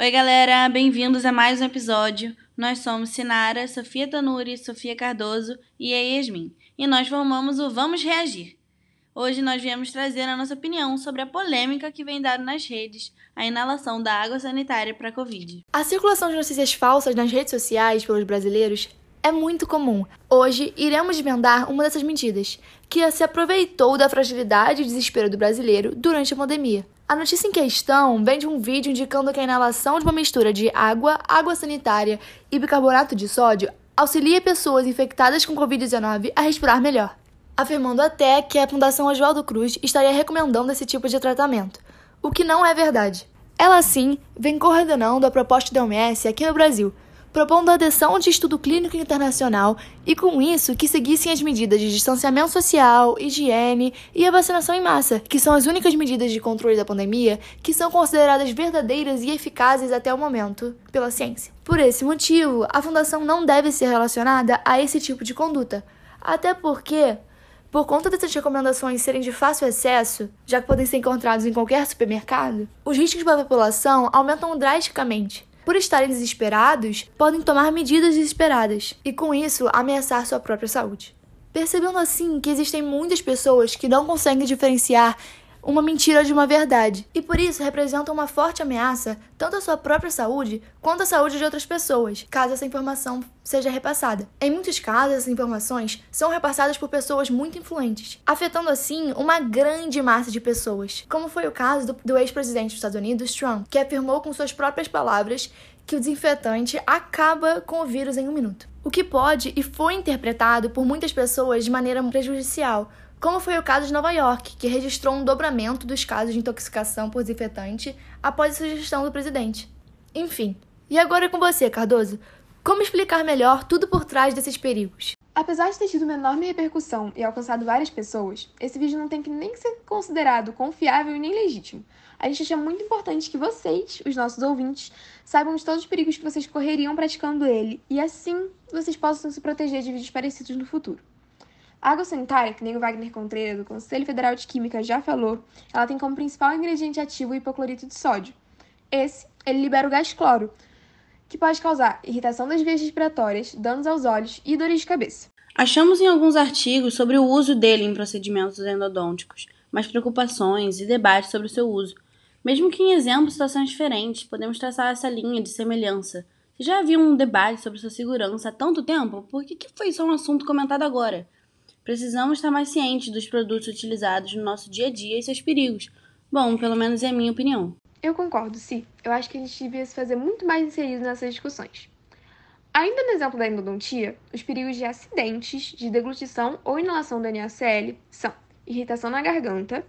Oi, galera, bem-vindos a mais um episódio. Nós somos Sinara, Sofia Tanuri, Sofia Cardoso e a Yasmin, e nós formamos o Vamos Reagir. Hoje nós viemos trazer a nossa opinião sobre a polêmica que vem dado nas redes a inalação da água sanitária para a Covid. A circulação de notícias falsas nas redes sociais pelos brasileiros é muito comum. Hoje iremos desvendar uma dessas mentiras, que se aproveitou da fragilidade e desespero do brasileiro durante a pandemia. A notícia em questão vem de um vídeo indicando que a inalação de uma mistura de água, água sanitária e bicarbonato de sódio auxilia pessoas infectadas com Covid-19 a respirar melhor, afirmando até que a Fundação Oswaldo Cruz estaria recomendando esse tipo de tratamento, o que não é verdade. Ela, sim, vem coordenando a proposta da OMS aqui no Brasil, propondo a adesão de estudo clínico internacional e, com isso, que seguissem as medidas de distanciamento social, higiene e a vacinação em massa, que são as únicas medidas de controle da pandemia que são consideradas verdadeiras e eficazes até o momento pela ciência. Por esse motivo, a Fundação não deve ser relacionada a esse tipo de conduta, até porque por conta dessas recomendações serem de fácil acesso, já que podem ser encontrados em qualquer supermercado, os riscos para a população aumentam drasticamente por estarem desesperados, podem tomar medidas desesperadas e, com isso, ameaçar sua própria saúde. Percebendo assim que existem muitas pessoas que não conseguem diferenciar uma mentira de uma verdade, e por isso representam uma forte ameaça tanto à sua própria saúde quanto à saúde de outras pessoas, caso essa informação seja repassada. Em muitos casos, essas informações são repassadas por pessoas muito influentes, afetando assim uma grande massa de pessoas, como foi o caso do, do ex-presidente dos Estados Unidos, Trump, que afirmou com suas próprias palavras que o desinfetante acaba com o vírus em um minuto. O que pode e foi interpretado por muitas pessoas de maneira prejudicial, como foi o caso de Nova York, que registrou um dobramento dos casos de intoxicação por desinfetante após a sugestão do presidente. Enfim, e agora é com você, Cardoso. Como explicar melhor tudo por trás desses perigos? Apesar de ter tido uma enorme repercussão e alcançado várias pessoas, esse vídeo não tem que nem ser considerado confiável e nem legítimo. A gente acha muito importante que vocês, os nossos ouvintes, saibam de todos os perigos que vocês correriam praticando ele e assim vocês possam se proteger de vídeos parecidos no futuro. A água sanitária, que nem o Wagner Contreira, do Conselho Federal de Química, já falou, ela tem como principal ingrediente ativo o hipoclorito de sódio. Esse, ele libera o gás cloro, que pode causar irritação das vias respiratórias, danos aos olhos e dores de cabeça. Achamos em alguns artigos sobre o uso dele em procedimentos endodônticos, mas preocupações e debates sobre o seu uso. Mesmo que em exemplos situações diferentes, podemos traçar essa linha de semelhança. Se já havia um debate sobre sua segurança há tanto tempo, por que, que foi só um assunto comentado agora? Precisamos estar mais cientes dos produtos utilizados no nosso dia a dia e seus perigos. Bom, pelo menos é a minha opinião. Eu concordo, sim. Eu acho que a gente devia se fazer muito mais inserido nessas discussões. Ainda no exemplo da endodontia, os perigos de acidentes de deglutição ou inalação do NaCl são irritação na garganta,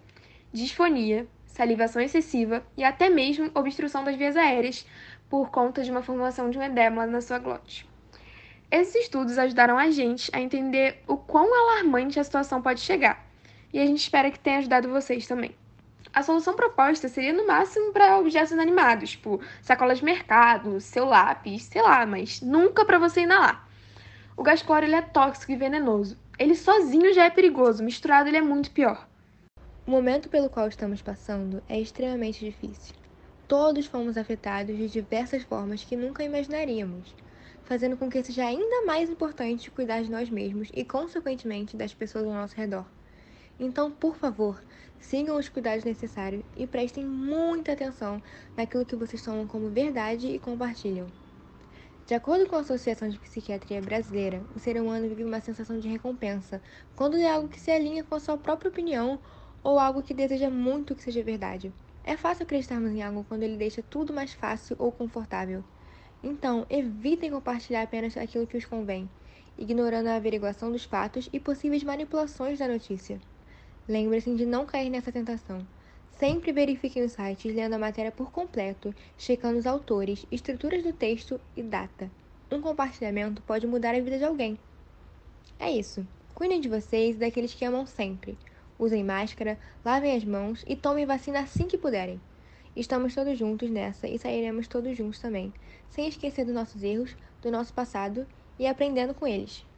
disfonia, salivação excessiva e até mesmo obstrução das vias aéreas por conta de uma formulação de um edema na sua glote. Esses estudos ajudaram a gente a entender o quão alarmante a situação pode chegar, e a gente espera que tenha ajudado vocês também. A solução proposta seria no máximo para objetos inanimados, tipo sacolas de mercado, seu lápis, sei lá, mas nunca para você inalar. O gás cloro é tóxico e venenoso. Ele sozinho já é perigoso, misturado ele é muito pior. O momento pelo qual estamos passando é extremamente difícil. Todos fomos afetados de diversas formas que nunca imaginaríamos fazendo com que seja ainda mais importante cuidar de nós mesmos e, consequentemente, das pessoas ao nosso redor. Então, por favor, sigam os cuidados necessários e prestem muita atenção naquilo que vocês tomam como verdade e compartilham. De acordo com a Associação de Psiquiatria Brasileira, o ser humano vive uma sensação de recompensa quando é algo que se alinha com a sua própria opinião ou algo que deseja muito que seja verdade. É fácil acreditarmos em algo quando ele deixa tudo mais fácil ou confortável. Então, evitem compartilhar apenas aquilo que os convém, ignorando a averiguação dos fatos e possíveis manipulações da notícia. Lembre-se de não cair nessa tentação. Sempre verifiquem os sites lendo a matéria por completo, checando os autores, estruturas do texto e data. Um compartilhamento pode mudar a vida de alguém. É isso. Cuidem de vocês e daqueles que amam sempre. Usem máscara, lavem as mãos e tomem vacina assim que puderem. Estamos todos juntos nessa e sairemos todos juntos também, sem esquecer dos nossos erros, do nosso passado e aprendendo com eles.